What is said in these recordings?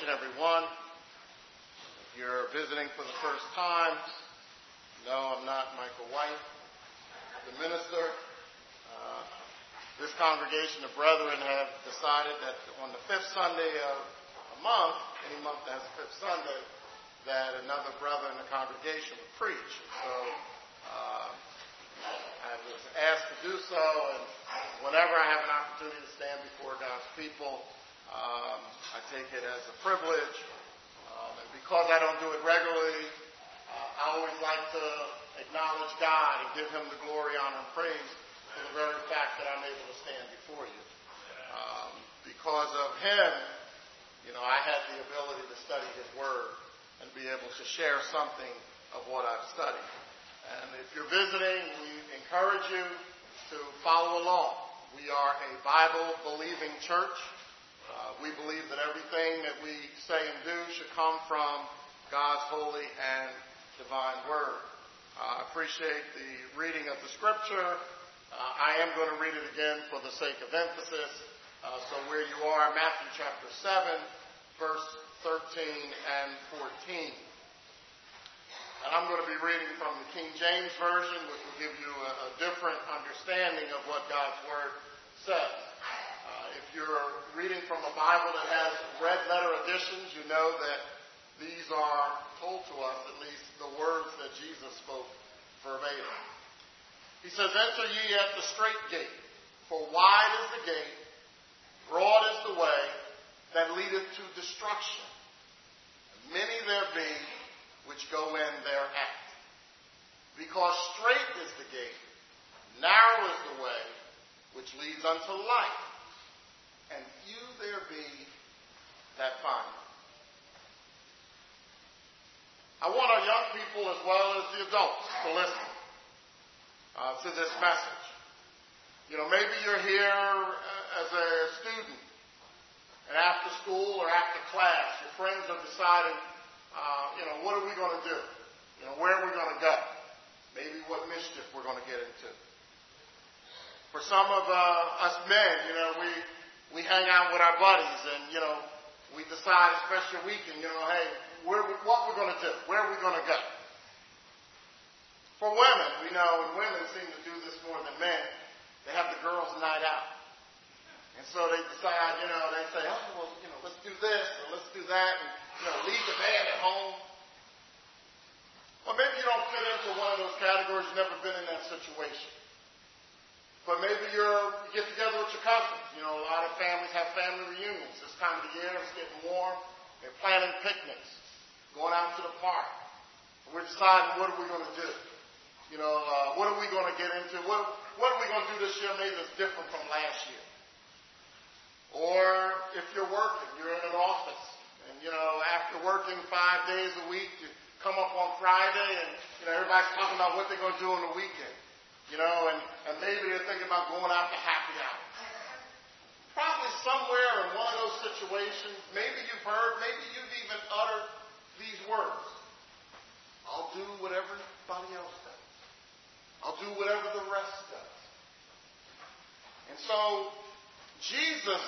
each and every one. If you're visiting for the first time, no, I'm not Michael White, the minister. Uh, this congregation of brethren have decided that on the fifth Sunday of a month, any month that has a fifth Sunday, that another brother in the congregation would preach. So uh, I was asked to do so, and whenever I have an opportunity to stand before God's people, um, I take it as a privilege. Um, and because I don't do it regularly, uh, I always like to acknowledge God and give Him the glory, honor, and praise for the very fact that I'm able to stand before you. Um, because of Him, you know, I had the ability to study His Word and be able to share something of what I've studied. And if you're visiting, we encourage you to follow along. We are a Bible believing church. Uh, we believe that everything that we say and do should come from God's holy and divine word. Uh, I appreciate the reading of the scripture. Uh, I am going to read it again for the sake of emphasis. Uh, so where you are, Matthew chapter 7, verse 13 and 14. And I'm going to be reading from the King James Version, which will give you a, a different understanding of what God's Word says if you're reading from a Bible that has red letter editions, you know that these are told to us, at least the words that Jesus spoke verbatim. He says, Enter ye at the straight gate, for wide is the gate, broad is the way that leadeth to destruction. Many there be which go in thereat. Because straight is the gate, narrow is the way which leads unto life and few there be that find. I want our young people as well as the adults to listen uh, to this message. You know, maybe you're here uh, as a student, and after school or after class, your friends have decided, uh, you know, what are we going to do? You know, where are we going to go? Maybe what mischief we're going to get into. For some of uh, us men, you know, we we hang out with our buddies and, you know, we decide, especially weekend, you know, hey, where, what we're going to do, where are we going to go. For women, we know, and women seem to do this more than men, they have the girls' night out. And so they decide, you know, they say, oh, well, you know, let's do this or let's do that, and, you know, leave the bed at home. Or maybe you don't fit into one of those categories, never been in that situation. But maybe you're, you get together with your cousins. You know, a lot of families have family reunions this time of the year. It's getting warm. They're planning picnics, going out to the park. We're deciding what are we going to do. You know, uh, what are we going to get into? What, what are we going to do this year maybe that's different from last year? Or if you're working, you're in an office, and you know, after working five days a week, you come up on Friday, and you know, everybody's talking about what they're going to do on the weekend. You know, and, and maybe they're thinking about going out to happy hour. Probably somewhere in one of those situations, maybe you've heard, maybe you've even uttered these words. I'll do whatever everybody else does. I'll do whatever the rest does. And so, Jesus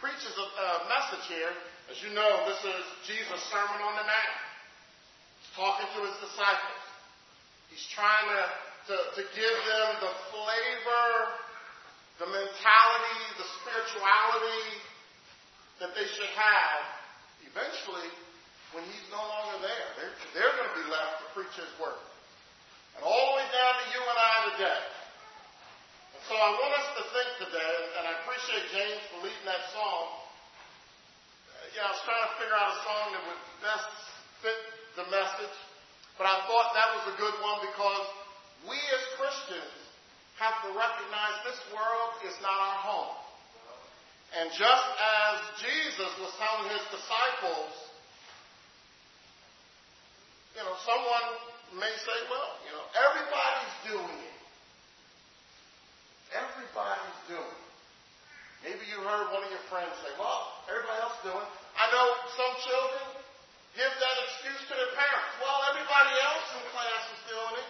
preaches a, a message here. As you know, this is Jesus' Sermon on the Mount. He's talking to his disciples. He's trying to to, to give them the flavor, the mentality, the spirituality that they should have eventually when he's no longer there. They're, they're going to be left to preach his word. And all the way down to you and I today. And so I want us to think today, and I appreciate James for leading that song. Yeah, I was trying to figure out a song that would best fit the message, but I thought that was a good one because we as Christians have to recognize this world is not our home. And just as Jesus was telling his disciples, you know, someone may say, well, you know, everybody's doing it. Everybody's doing it. Maybe you heard one of your friends say, well, everybody else is doing it. I know some children give that excuse to their parents. Well, everybody else in class is doing it.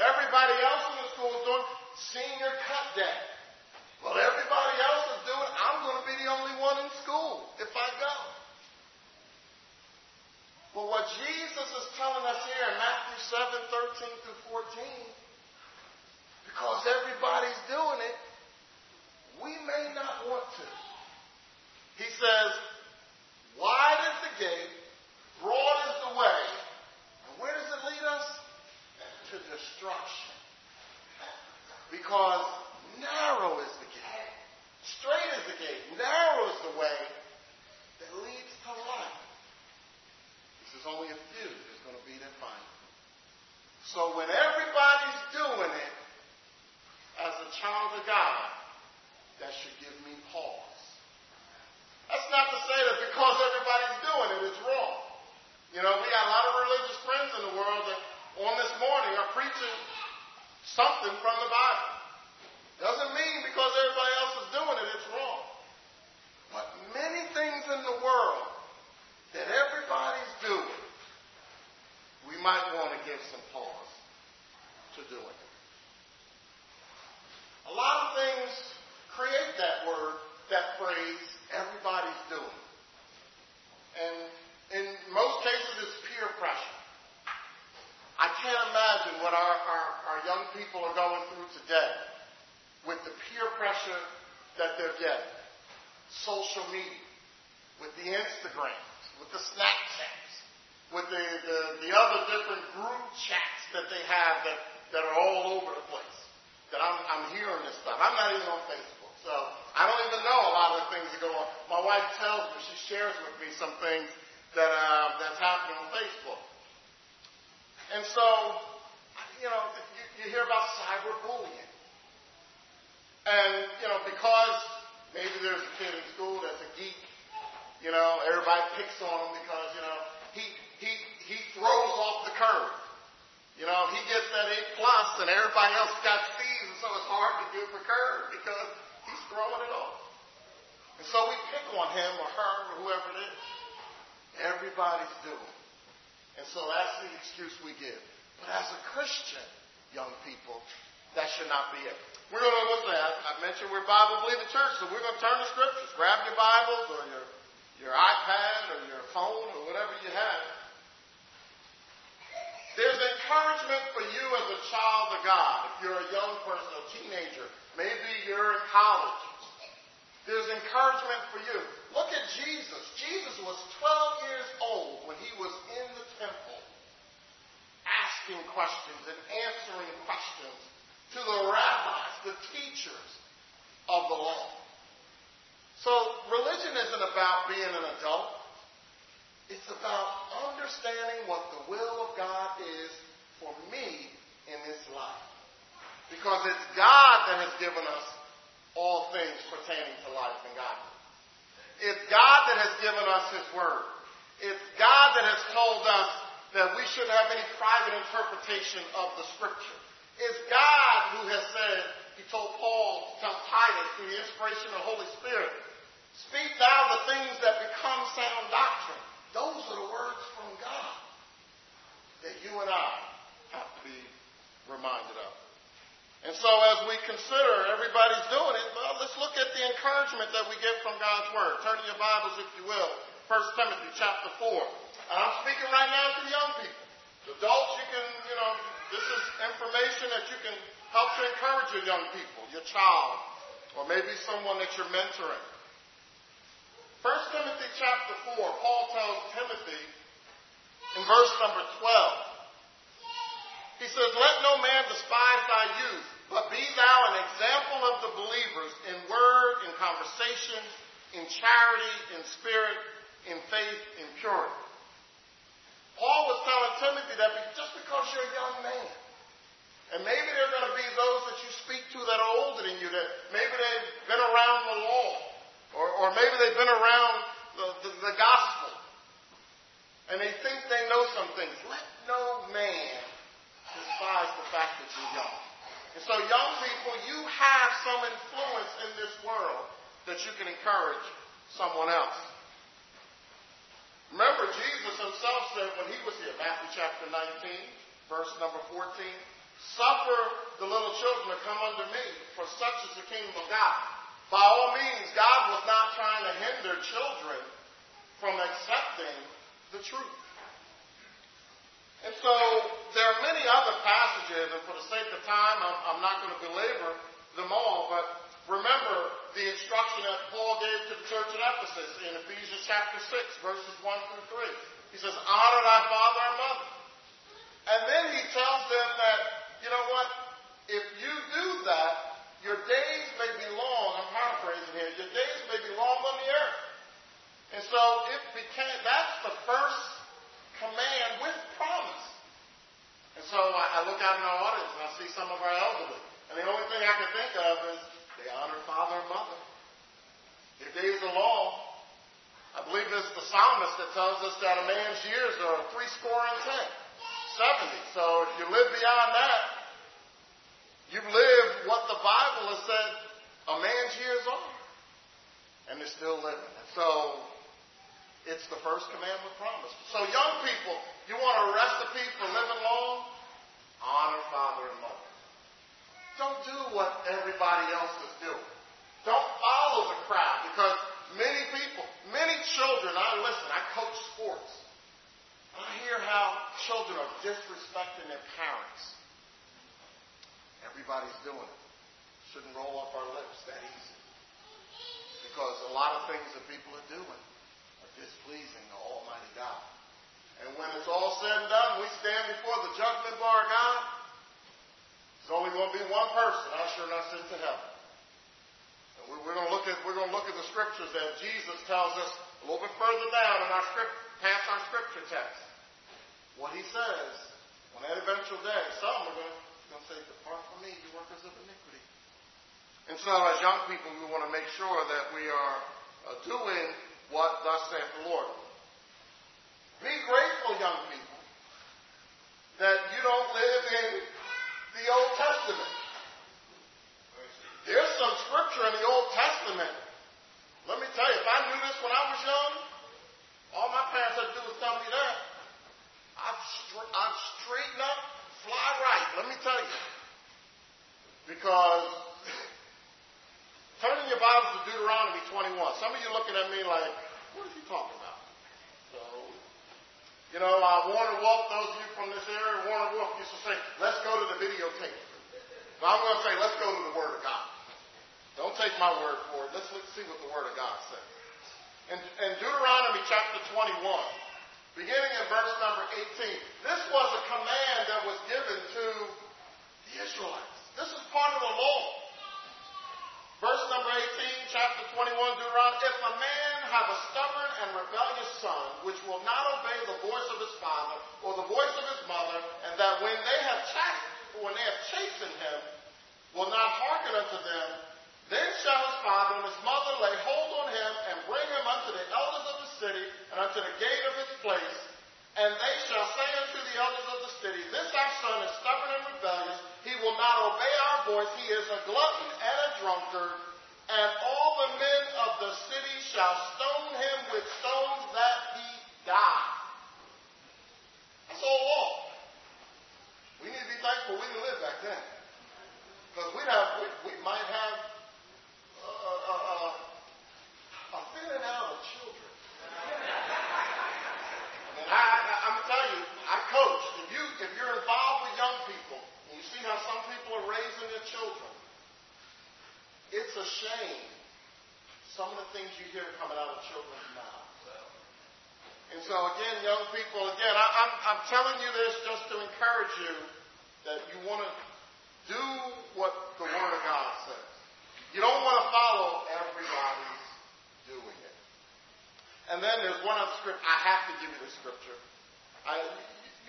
Everybody else in the school is doing senior cut day. Well, everybody else is doing I'm going to be the only one in school if I go. what Jesus is telling us here in Matthew 7 13 through 14, because everybody's doing it, we may not want to. He says, Wide is the gate, broad is the way, and where does it lead us? To destruction. Because narrow is the gate, straight is the gate, narrow is the way that leads to life. This is only a few that's going to be that find it. So when everybody's doing it, as a child of God, that should give me pause. That's not to say that because everybody's doing it, it's wrong. You know, we got a lot of religious friends in the world that on this morning are preaching something from the Bible. Doesn't mean because everybody else is doing it, it's wrong. But many things in the world that everybody's doing, we might want to give some pause to doing it. A lot of things create that word, that phrase, everybody's doing. And in most cases, it's peer pressure. I can't imagine what our, our, our young people are going through today with the peer pressure that they're getting. Social media, with the Instagrams, with the Snapchats, with the, the, the other different group chats that they have that, that are all over the place that I'm, I'm hearing this stuff. I'm not even on Facebook, so I don't even know a lot of the things that go on. My wife tells me, she shares with me some things that uh, that's happening on Facebook. And so, you know, you, you hear about cyberbullying. And, you know, because maybe there's a kid in school that's a geek, you know, everybody picks on him because, you know, he, he, he throws off the curve. You know, he gets that A plus and everybody else got C's, and so it's hard to give the curve because he's throwing it off. And so we pick on him or her or whoever it is. Everybody's doing. And so that's the excuse we give. But as a Christian, young people, that should not be it. We're going to look at, that. I mentioned we're Bible believing church, so we're going to turn to scriptures. Grab your Bibles or your, your iPad or your phone or whatever you have. There's encouragement for you as a child of God. If you're a young person, a teenager, maybe you're in college. There's encouragement for you. Look at Jesus. Jesus was 12 years old when he was in the temple, asking questions and answering questions to the rabbis, the teachers of the law. So religion isn't about being an adult. It's about understanding what the will of God is for me in this life. Because it's God that has given us all things pertaining to life and godliness. It's God that has given us His Word. It's God that has told us that we shouldn't have any private interpretation of the Scripture. It's God who has said, He told Paul to tell Titus through the inspiration of the Holy Spirit, speak thou the things that become sound doctrine. Those are the words from God that you and I have to be reminded of. And so as we consider everybody's doing it, well, let's look at the encouragement that we get from God's Word. Turn to your Bibles, if you will. 1 Timothy chapter 4. And I'm speaking right now to the young people. Adults, you can, you know, this is information that you can help to encourage your young people, your child, or maybe someone that you're mentoring. 1 Timothy chapter 4, Paul tells Timothy in verse number 12, he says, Let no man despise thy youth, but be thou an example of the believers in word, in conversation, in charity, in spirit, in faith, in purity. Paul was telling Timothy that just because you're a young man, and maybe there are going to be those that you speak to that are older than you, that maybe they've been around the law, or, or maybe they've been around the, the, the gospel, and they think they know some things. Let no man the fact that you're young. And so, young people, you have some influence in this world that you can encourage someone else. Remember, Jesus himself said when he was here, Matthew chapter 19, verse number 14, Suffer the little children to come unto me, for such is the kingdom of God. By all means, God was not trying to hinder children from accepting the truth. And so there are many other passages, and for the sake of time, I'm, I'm not going to belabor them all, but remember the instruction that Paul gave to the church at Ephesus in Ephesians chapter 6, verses 1 through 3. He says, honor thy father and mother. And then he tells them that, you know what, if you do that, your days may be long, I'm paraphrasing here, your days may be long on the earth. And so it became, that's the first command with promise. And so I, I look out in our audience and I see some of our elderly. And the only thing I can think of is they honor father and mother. Their days are long. I believe it's the psalmist that tells us that a man's years are three score and ten. 70. So if you live beyond that, you've lived what the Bible has said a man's years are. And they're still living. And so it's the first commandment promise. So young people, you want a recipe for living long? Honor father and mother. Don't do what everybody else is doing. Don't follow the crowd because many people, many children, I listen, I coach sports. I hear how children are disrespecting their parents. Everybody's doing it. Shouldn't roll up our lips that easy. Because a lot of things that people are doing displeasing to Almighty God. And when it's all said and done, we stand before the judgment bar of God. There's only going to be one person ushering us into heaven. And we're going to look at we're going to look at the scriptures that Jesus tells us a little bit further down in our script, past our scripture text. What he says on that eventual day, some are going to, going to say, "Depart from me, you workers of iniquity." And so, as young people, we want to make sure that we are uh, doing what thus saith the Lord. Be grateful, young people, that you don't live in the Old Testament. There's some scripture in the Old Testament. Let me tell you, if I knew this when I was young, all my parents had to do was tell me that. I'd, stri- I'd straighten up, fly right, let me tell you. Because Turn in your Bibles to Deuteronomy 21. Looking at me like, what is he talking about? So, you know, uh, Warner Wolf, those of you from this area, Warner Wolf used to say, let's go to the videotape. But I'm going to say, let's go to the Word of God. Don't take my word for it. Let's, let's see what the Word of God says. In, in Deuteronomy chapter 21, beginning in verse number 18, this was a command that was given to the Israelites. This is part of the law. Verse number 18, chapter 21, Deuteronomy. If a man have a stubborn and rebellious son, which will not obey the voice of his father or the voice of his mother, and that when they have chastened, when they have chastened him, will not hearken unto them, then shall his father and his mother lay hold on him and bring him unto the elders of the city and unto the gate of his place, and they shall say unto the elders of the city, This our son is stubborn and rebellious. He will not obey our voice. He is a glutton and a drunkard. And all the men of the city shall stone him with stones that he die. That's all law. We need to be thankful we didn't live back then. Because we'd have, we, we might have uh, uh, uh, a thinning out of children. and I, I, I'm telling you, I coach. If you if you're involved with young people, and you see how some people are raising their children, it's a shame. Some of the things you hear coming out of children's mouths. And so again, young people, again, I, I'm, I'm telling you this just to encourage you that you want to do what the Word of God says. You don't want to follow everybody's doing it. And then there's one other scripture. I have to give you the scripture. I,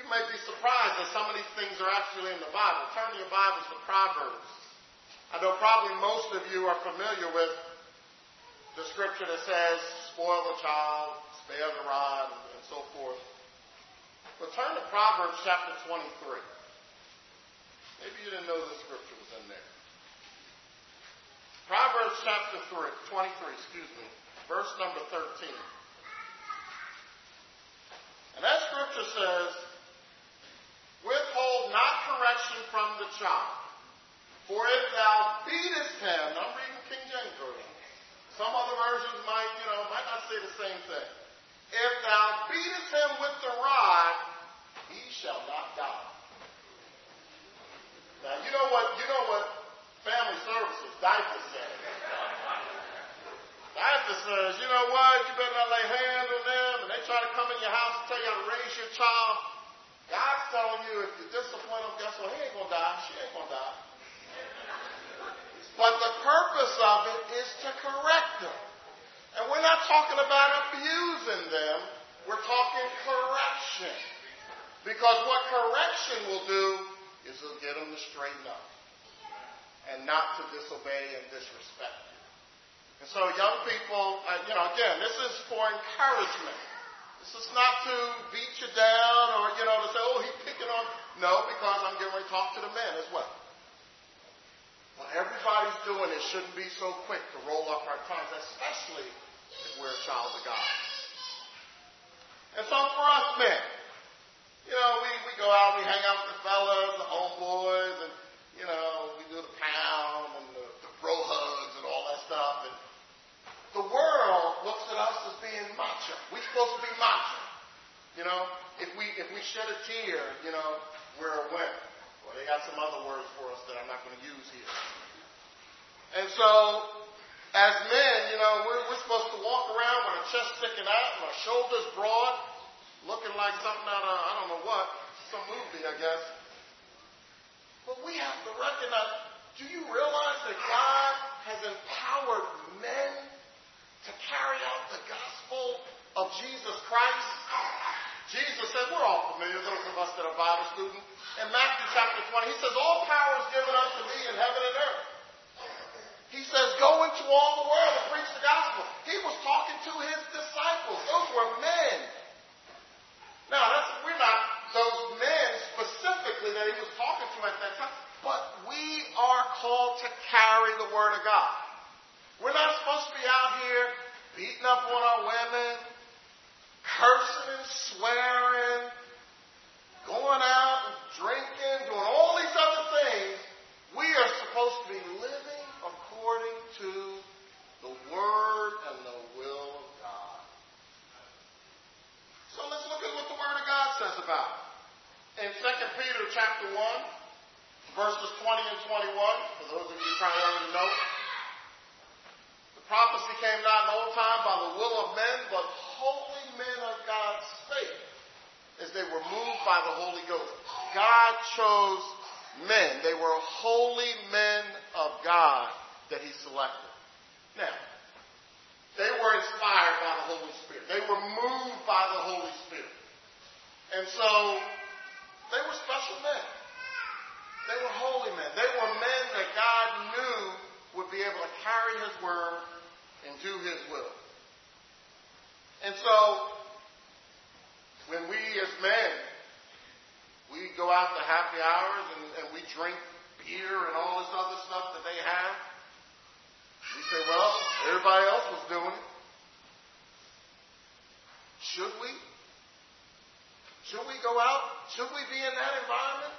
you may be surprised that some of these things are actually in the Bible. Turn your Bibles to Proverbs. I know probably most of you are familiar with the scripture that says, spoil the child, spare the rod, and so forth. But turn to Proverbs chapter 23. Maybe you didn't know this scripture was in there. Proverbs chapter 3, 23, excuse me, verse number 13. And that scripture says, Withhold not correction from the child. For if thou beatest him, I'm reading King James version. Some other versions might, you know, might not say the same thing. If thou beatest him with the rod, he shall not die. Now you know what you know what family services diaper says. diaper says, you know what, you better not lay hands on them and they try to come in your house and tell you how to raise your child. God's telling you if you discipline them, guess what? He ain't gonna die. She ain't gonna die. But the purpose of it is to correct them. And we're not talking about abusing them. We're talking correction. Because what correction will do is it'll get them to straighten up and not to disobey and disrespect you. And so young people, you know, again, this is for encouragement. This is not to beat you down or, you know, to say, oh, he's picking on. No, because I'm getting ready to talk to the men as well. Everybody's doing it shouldn't be so quick to roll up our tongues, especially if we're a child of God. And so for us men, you know, we, we go out, we hang out with the fellas, the homeboys, and, you know, we do the pound and the, the bro hugs and all that stuff. And the world looks at us as being macho. We're supposed to be macho. You know, if we if we shed a tear, you know, we're a winner. Well, they got some other words for us that I'm not going to use here. And so, as men, you know, we're, we're supposed to walk around with our chest sticking out and our shoulders broad, looking like something out of, I don't know what, some movie, I guess. But we have to recognize, do you realize that God has empowered men to carry out the gospel of Jesus Christ? Jesus said, we're all familiar, those of us that are Bible students. In Matthew chapter 20, he says, all power is given unto me in heaven and earth. He says, go into all the world and preach the gospel. He was talking to his disciples. Those were men. Now, that's, we're not those men specifically that he was talking to at that time, but we are called to carry the word of God. We're not supposed to be out here beating up on our women, cursing and swearing, going out and drinking, doing all these other things. We are supposed to be living according to the Word and the will of God. So let's look at what the Word of God says about it. In 2 Peter chapter 1, verses 20 and 21, for those of you who probably already know, the prophecy came not in old time by the will of men, but holy men of God spake, as they were moved by the Holy Ghost. God chose men. They were holy men of God that he selected. Now, they were inspired by the Holy Spirit. They were moved by the Holy Spirit. And so, they were special men. They were holy men. They were men that God knew would be able to carry his word and do his will. And so, when we as men, we go out to happy hours and, and we drink beer and all this other stuff that they have, we say, well, everybody else was doing it. Should we? Should we go out? Should we be in that environment?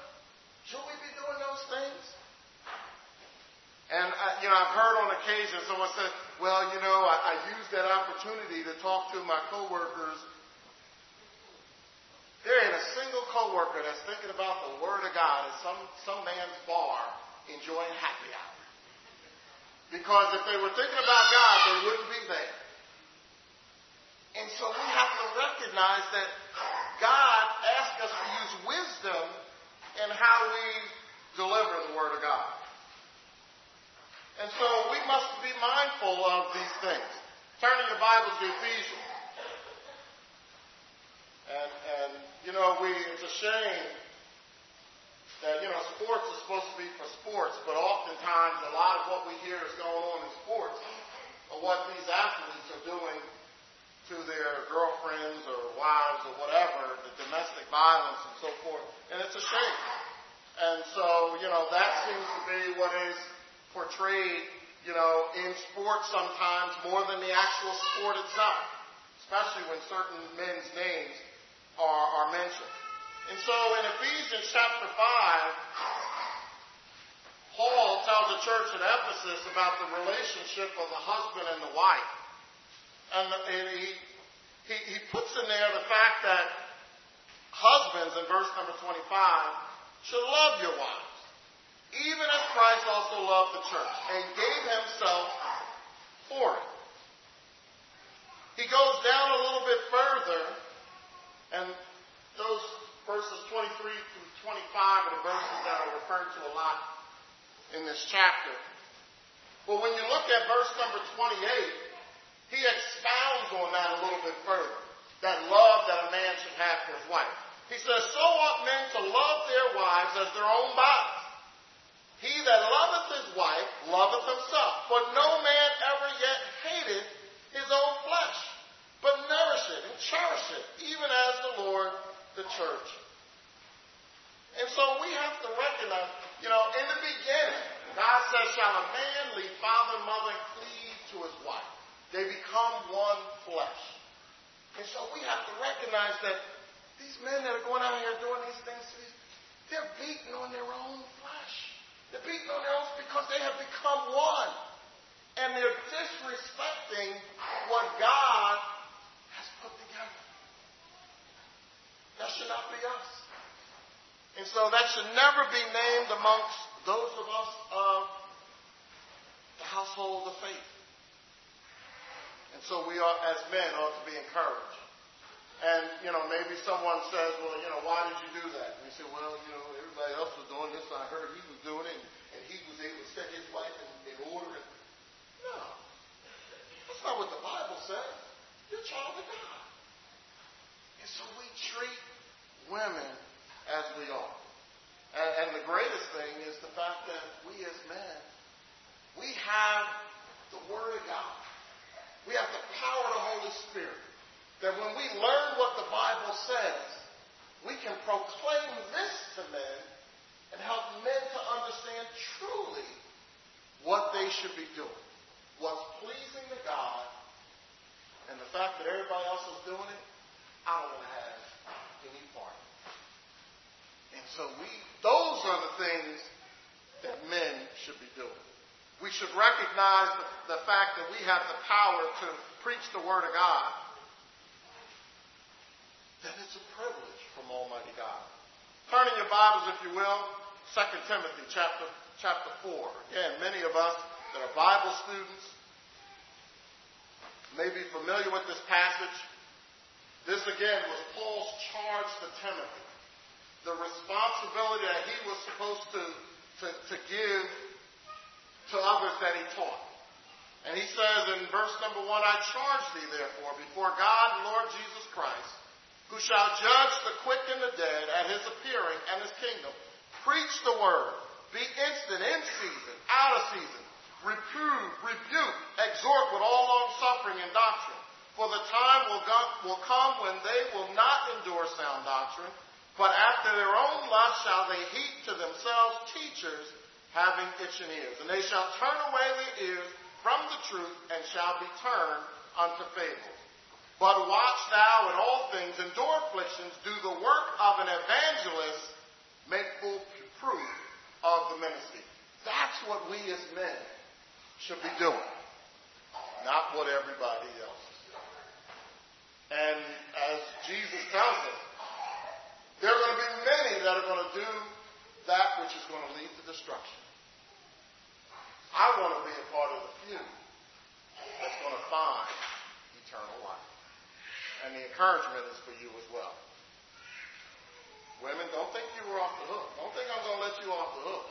Should we be doing those things? And, I, you know, I've heard on occasion someone say, well, you know, I, I used that opportunity to talk to my coworkers. There ain't a single coworker that's thinking about the Word of God in some, some man's bar enjoying happy hour. Because if they were thinking about God, they wouldn't be there. And so we have to recognize that God asks us to use wisdom in how we deliver the Word of God. And so we must be mindful of these things. Turning the Bible to Ephesians. And, and you know, we, it's a shame that, you know, sports is supposed to be for sports, but oftentimes a lot of what we hear is going on in sports or what these athletes are doing to their girlfriends or wives or whatever, the domestic violence and so forth. And it's a shame. And so, you know, that seems to be what is portrayed, you know, in sports sometimes more than the actual sport itself, especially when certain men's names are, are mentioned. And so in Ephesians chapter 5, Paul tells the church at Ephesus about the relationship of the husband and the wife. And, and he, he, he puts in there the fact that husbands, in verse number 25, should love your wives. Even as Christ also loved the church and gave himself for it. He goes down a little bit further, and those verses 23 through 25 are the verses that are referred to a lot in this chapter. But when you look at verse number 28, he expounds on that a little bit further. That love that a man should have for his wife. He says, So ought men to love their wives as their own bodies. He that loveth his wife loveth himself. For no man ever yet hated his own flesh, but nourish it and cherish it, even as the Lord the church. And so we have to recognize, you know, in the beginning, God says, Shall a man leave father and mother and cleave to his wife? They become one flesh. And so we have to recognize that these men that are going out here doing these things, they're beating on their own They're beating on own because they have become one. And they're disrespecting what God has put together. That should not be us. And so that should never be named amongst those of us of the household of faith. And so we are, as men, ought to be encouraged. And, you know, maybe someone says, well, you know, why did you do that? And you say, well, you know, everybody else was doing this. I heard he was doing it, and, he was able to set his life in, in order. No. That's not what the Bible says. You're a child of God. And so we treat women as we are. And, and the greatest thing is the fact that we as men, we have the Word of God. We have the power of the Holy Spirit. That when we learn what the Bible says, we can proclaim this to men and help men to understand truly what they should be doing, what's pleasing to God, and the fact that everybody else is doing it, I don't want to have any part. And so we, those are the things that men should be doing. We should recognize the, the fact that we have the power to preach the Word of God. That it's a privilege from Almighty God. Turn in your Bibles, if you will, 2 Timothy chapter, chapter 4. Again, many of us that are Bible students may be familiar with this passage. This again was Paul's charge to Timothy. The responsibility that he was supposed to, to, to give to others that he taught. And he says in verse number one, I charge thee therefore before God and Lord Jesus Christ, who shall judge the quick and the dead at his appearing and his kingdom. Preach the word. Be instant in season, out of season. Reprove, rebuke, exhort with all long suffering and doctrine. For the time will, go, will come when they will not endure sound doctrine, but after their own lust shall they heap to themselves teachers having itching ears. And they shall turn away their ears from the truth and shall be turned unto fables. But watch thou in all things, endure afflictions, do the work of an evangelist, make full proof of the ministry. That's what we as men should be doing, not what everybody else is doing. And as Jesus tells us, there are going to be many that are going to do that which is going to lead to destruction. I want to be a part of the few that's going to find eternal life. And the encouragement is for you as well. Women, don't think you were off the hook. Don't think I'm going to let you off the hook.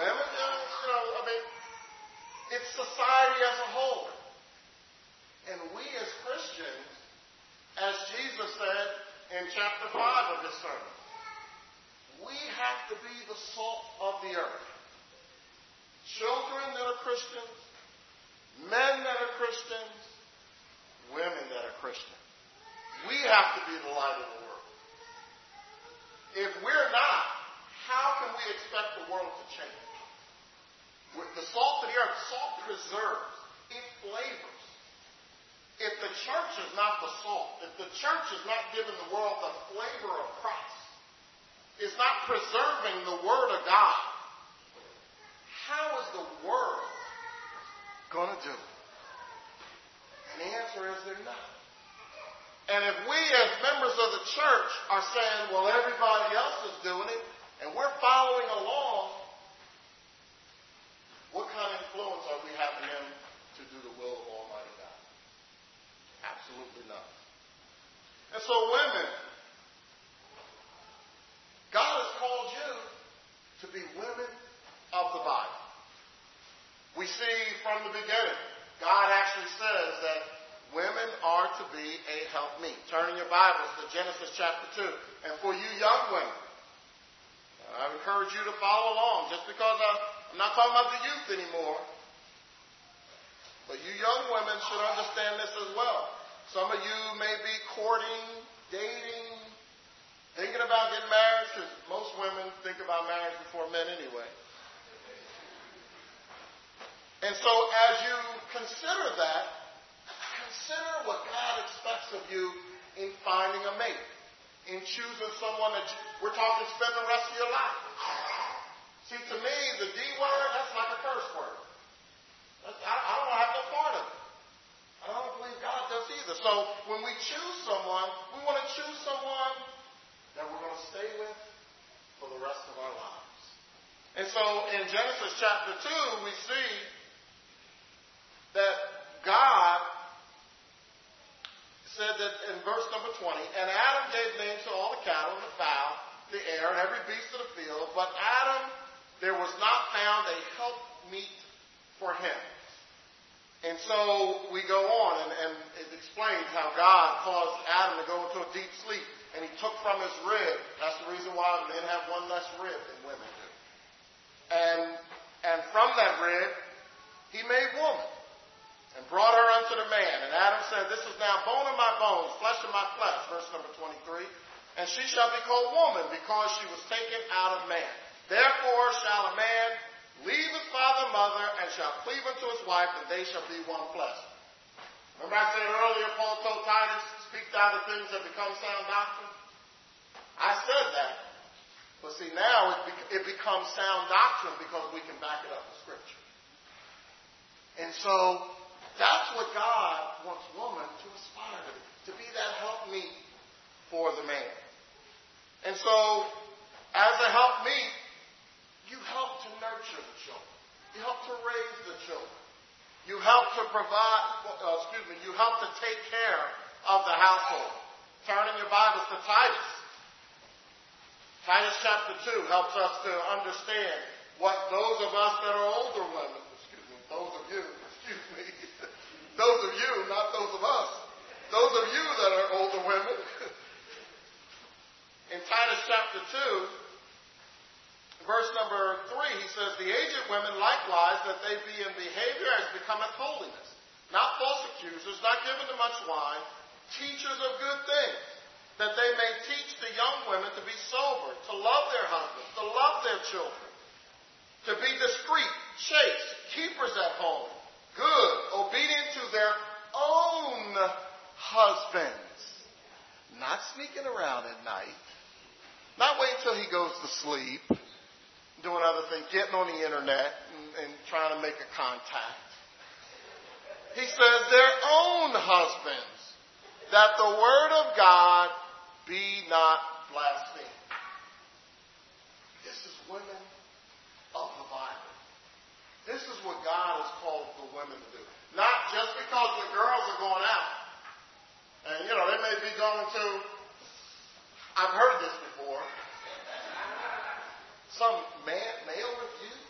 Women, you know, I mean, it's society as a whole. And we as Christians, as Jesus said in chapter 5 of his sermon, we have to be the salt of the earth. Children that are Christians, men that are Christians, women that are Christian. We have to be the light of the world. If we're not, how can we expect the world to change? With the salt of the earth, salt preserves, it flavors. If the church is not the salt, if the church is not giving the world the flavor of Christ, is not preserving the Word of God, how is the world going to do it? The answer is they're not. And if we as members of the church are saying, well, everybody else is doing it, and we're following along, what kind of influence are we having them to do the will of Almighty God? Absolutely none. And so, women, God has called you to be women of the Bible. We see from the beginning, God actually says that women are to be a helpmeet. Turn in your Bibles to Genesis chapter 2. And for you young women, I encourage you to follow along just because I'm not talking about the youth anymore. But you young women should understand this as well. Some of you may be courting, dating, thinking about getting married, because most women think about marriage before men anyway. And so as you consider that, consider what God expects of you in finding a mate, in choosing someone that you, we're talking spend the rest of your life. See, to me, the D word, that's like a curse word. I, I don't have no part of it. I don't believe God does either. So when we choose someone, we want to choose someone that we're going to stay with for the rest of our lives. And so in Genesis chapter 2, we see that God said that in verse number 20, and Adam gave names to all the cattle and the fowl, the air, and every beast of the field, but Adam, there was not found a helpmeet for him. And so we go on, and, and it explains how God caused Adam to go into a deep sleep, and he took from his rib. That's the reason why men have one less rib than women do. And, and from that rib, he made woman and brought her unto the man. And Adam said, This is now bone of my bones, flesh of my flesh, verse number 23. And she shall be called woman because she was taken out of man. Therefore shall a man leave his father and mother and shall cleave unto his wife, and they shall be one flesh. Remember I said earlier, Paul told Titus, speak thou the things that become sound doctrine? I said that. But see, now it, be- it becomes sound doctrine because we can back it up with Scripture. And so that's what God wants woman to aspire to to be that helpmeet for the man. And so, as a helpmeet, you help to nurture the children. You help to raise the children. You help to provide, uh, excuse me, you help to take care of the household. Turning your Bibles to Titus. Titus chapter 2 helps us to understand what those of us that are older women, excuse me, those of you, excuse me, those of you, not those of us, those of you that are older women, in Titus chapter 2, verse number 3, he says, The aged women likewise, that they be in behavior as becometh holiness, not false accusers, not given to much wine, teachers of good things, that they may teach the young women to be sober, to love their husbands, to love their children, to be discreet, chaste, keepers at home, good, obedient to their own husbands, not sneaking around at night, not waiting until he goes to sleep, doing other things, getting on the internet and, and trying to make a contact. He says their own husbands, that the word of God be not blasphemed. This is women of the Bible. This is what God has called women to do. Not just because the girls are going out. And, you know, they may be going to, I've heard this before, some man, male revue.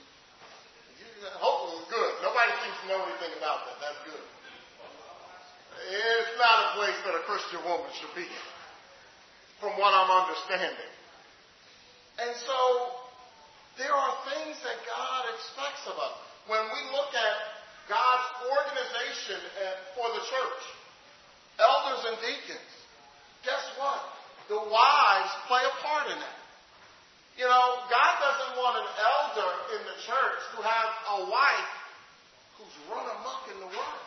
You, hopefully it's good. Nobody seems to know anything about that. That's good. It's not a place that a Christian woman should be, from what I'm understanding. And so, there are things that God expects of us. When we look at God's organization for the church, elders and deacons, guess what? The wives play a part in that. You know, God doesn't want an elder in the church who has a wife who's run amok in the world,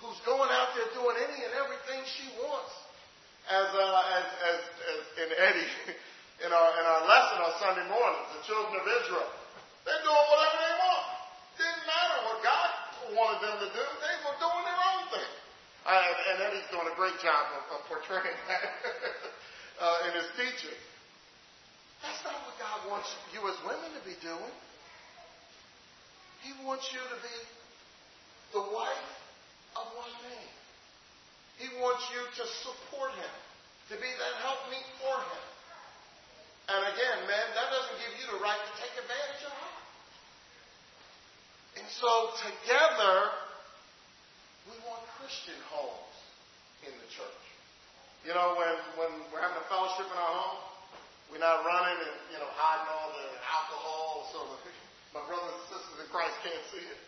who's going out there doing any and everything she wants. As, uh, as, as, as in Eddie, in our, in our lesson on Sunday mornings, the children of Israel, they're doing whatever they want. Didn't matter what God wanted them to do, they were doing their own thing. Uh, and Eddie's doing a great job of, of portraying that uh, in his teaching. That's not what God wants you as women to be doing. He wants you to be the wife of one man. He wants you to support him, to be that helpmeet for him. And again, man, that doesn't give you the right to take advantage of her. So together, we want Christian homes in the church. You know, when, when we're having a fellowship in our home, we're not running and, you know, hiding all the alcohol so my brothers and sisters in Christ can't see it.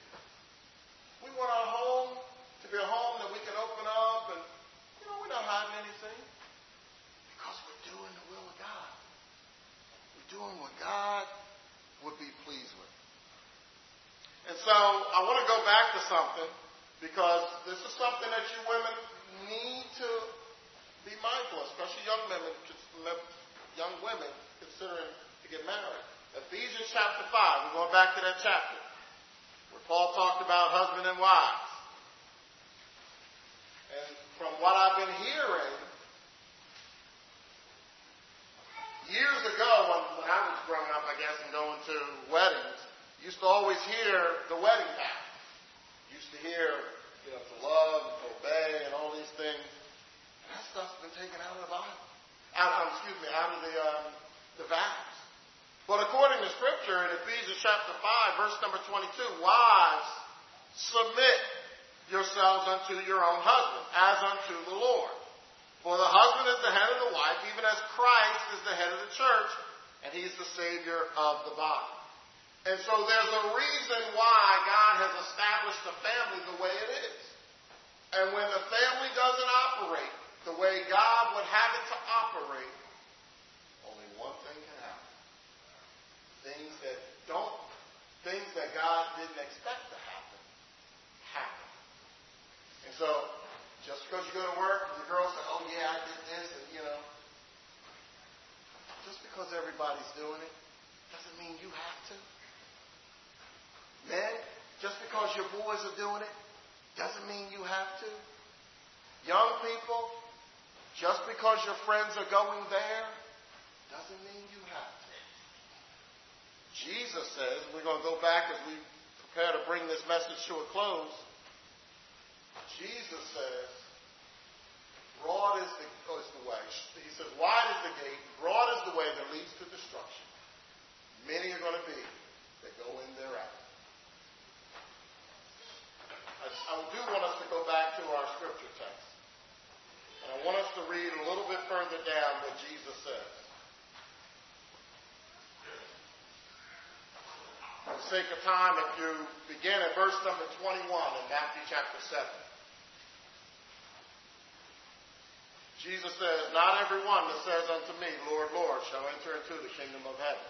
We want our home to be a home that we can open up and, you know, we're not hiding anything because we're doing the will of God. We're doing what God would be pleased with. And so I want to go back to something because this is something that you women need to be mindful, especially young women, young women considering to get married. Ephesians chapter 5, we're going back to that chapter where Paul talked about husband and wives. And from what I've been hearing, years ago when, when I was growing up, I guess, and going to weddings, used to always hear the wedding path. Used to hear, you know, to love, to obey, and all these things. That stuff's been taken out of the Bible. Out, um, excuse me, out of the um, the vows. But according to Scripture in Ephesians chapter 5, verse number 22, wives, submit yourselves unto your own husband, as unto the Lord. For the husband is the head of the wife, even as Christ is the head of the church, and he's the Savior of the body. And so there's a reason why God has established the family the way it is. And when the family doesn't operate the way God would have it to operate, only one thing can happen. Things that don't, things that God didn't expect to happen, happen. And so, just because you go to work and the girl says, oh yeah, I did this, and you know, just because everybody's doing it, doesn't mean you have to. Just because your boys are doing it, doesn't mean you have to. Young people, just because your friends are going there, doesn't mean you have to. Jesus says, we're going to go back as we prepare to bring this message to a close. Jesus says, broad is the, oh, is the way. He says, wide is the gate, broad is the way that leads to destruction. Many are going to be that go in thereafter. I, do want us to go back to our scripture text. And I want us to read a little bit further down what Jesus says. For the sake of time, if you begin at verse number 21 in Matthew chapter 7. Jesus says, Not every one that says unto me, Lord, Lord, shall enter into the kingdom of heaven,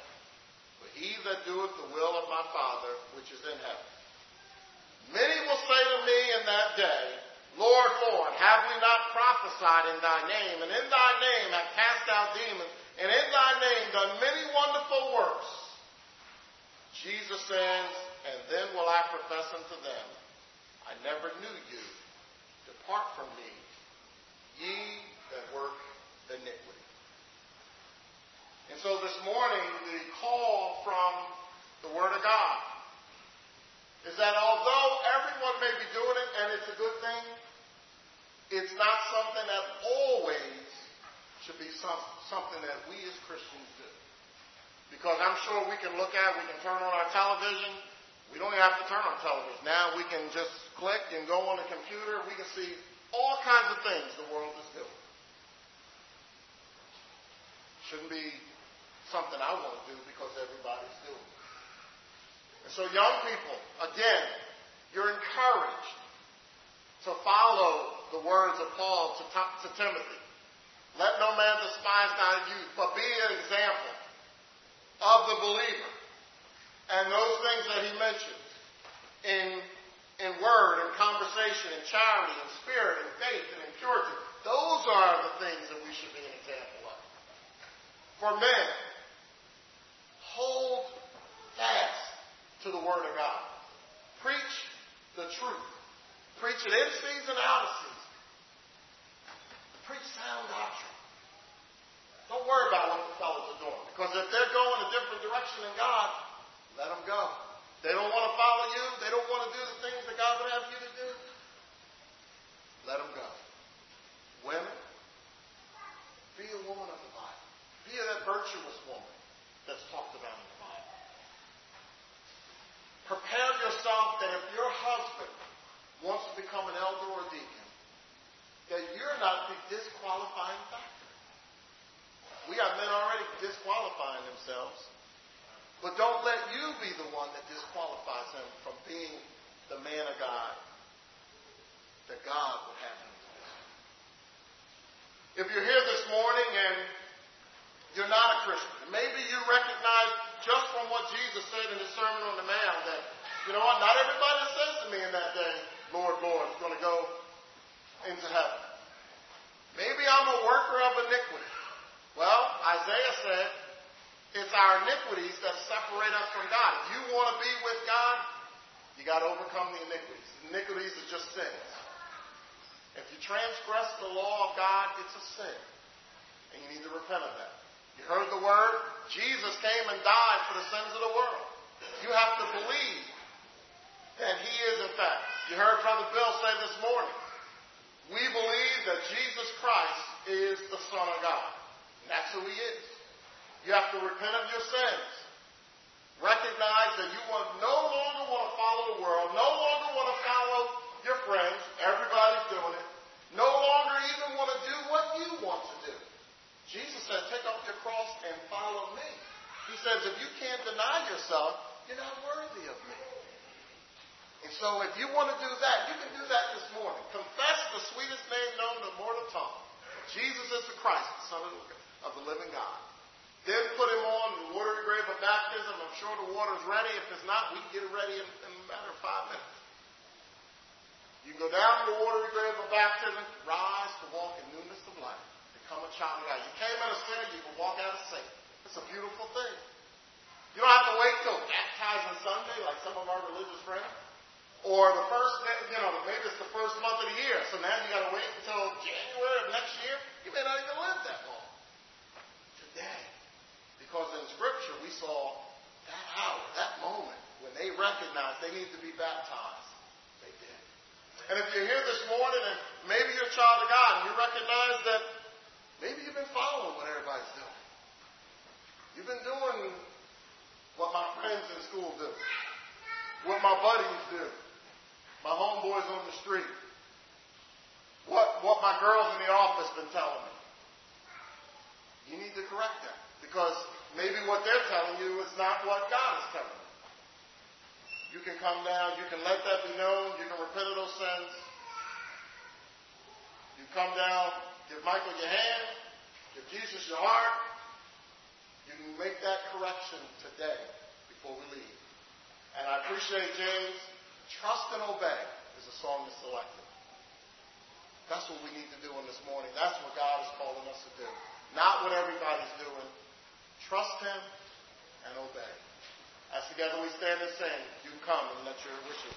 but he that doeth the will of my Father which is in heaven. Many will say to me in that day, Lord, Lord, have we not prophesied in thy name, and in thy name have cast out demons, and in thy name done many wonderful works? Jesus says, And then will I profess unto them, I never knew you. Depart from me, ye that work iniquity. And so this morning, the call from the Word of God is that although may be doing it and it's a good thing, it's not something that always should be some, something that we as Christians do. Because I'm sure we can look at, we can turn on our television. We don't even have to turn on television. Now we can just click and go on the computer. We can see all kinds of things the world is doing. Shouldn't be something I want to do because everybody's doing. And so, young people, again, you're encouraged to follow the words of Paul to, to Timothy. Let no man despise thy youth, but be an example of the believer. And those things that he mentions in, in word and conversation and charity and spirit and faith and in purity, those are the things that we should be an example of. For men, hold fast to the Word of God. Preach the truth. Preach it in season, and out of season. Preach sound doctrine. Don't worry about what the fellows are doing. Because if they're going a different direction than God, let them go. They don't want to follow you. They don't want to do the things that God would have you to do. Let them go. Women, be a woman of the Bible. Be that virtuous woman that's talked about in the Bible. Prepare yourself that if your husband wants to become an elder or deacon, that you're not the disqualifying factor. We have men already disqualifying themselves. But don't let you be the one that disqualifies him from being the man of God that God would have him to be. If you're here this morning and you're not a Christian, maybe you recognize just from what Jesus said in his Sermon on the Mount that, you know what, not everybody that says to me in that day, Lord, Lord, is going to go into heaven. Maybe I'm a worker of iniquity. Well, Isaiah said, it's our iniquities that separate us from God. If you want to be with God, you got to overcome the iniquities. Iniquities are just sins. If you transgress the law of God, it's a sin. And you need to repent of that. You heard the word? Jesus came and died for the sins of the world. You have to believe that He is in fact. You heard Brother Bill say this morning. We believe that Jesus Christ is the Son of God. That's who He is. You have to repent of your sins. Recognize that you want, no longer want to follow the world, no longer want to follow your friends. Everybody's doing it. No longer even want to do what you want to do. Jesus said, take up your cross and follow me. He says, if you can't deny yourself, you're not worthy of me. And so if you want to do that, you can do that this morning. Confess the sweetest name known to mortal tongue. Jesus is the Christ, the Son of the, of the living God. Then put him on the watery grave of baptism. I'm sure the water's ready. If it's not, we can get it ready in, in a matter of five minutes. You go down to the watery grave of baptism, rise to walk in newness of life, become a child of God. You came out of sin, you can walk out of sin. It's a beautiful thing. You don't have to wait till baptizing Sunday like some of our religious friends. Or the first, you know, maybe it's the first month of the year, so now you got to wait until January of next year. You may not even live that long. Today, because in Scripture we saw that hour, that moment when they recognized they need to be baptized. They did. And if you're here this morning and maybe you're a child of God and you recognize that maybe you've been following what everybody's doing. You've been doing what my friends in school do, what my buddies do my homeboys on the street, what, what my girls in the office been telling me. You need to correct that because maybe what they're telling you is not what God is telling you. You can come down, you can let that be known, you can repent of those sins. You come down, give Michael your hand, give Jesus your heart. You can make that correction today before we leave. And I appreciate James Trust and obey is a song that's selected. That's what we need to do in this morning. That's what God is calling us to do. Not what everybody's doing. Trust Him and obey. As together we stand and sing, you come and let your wishes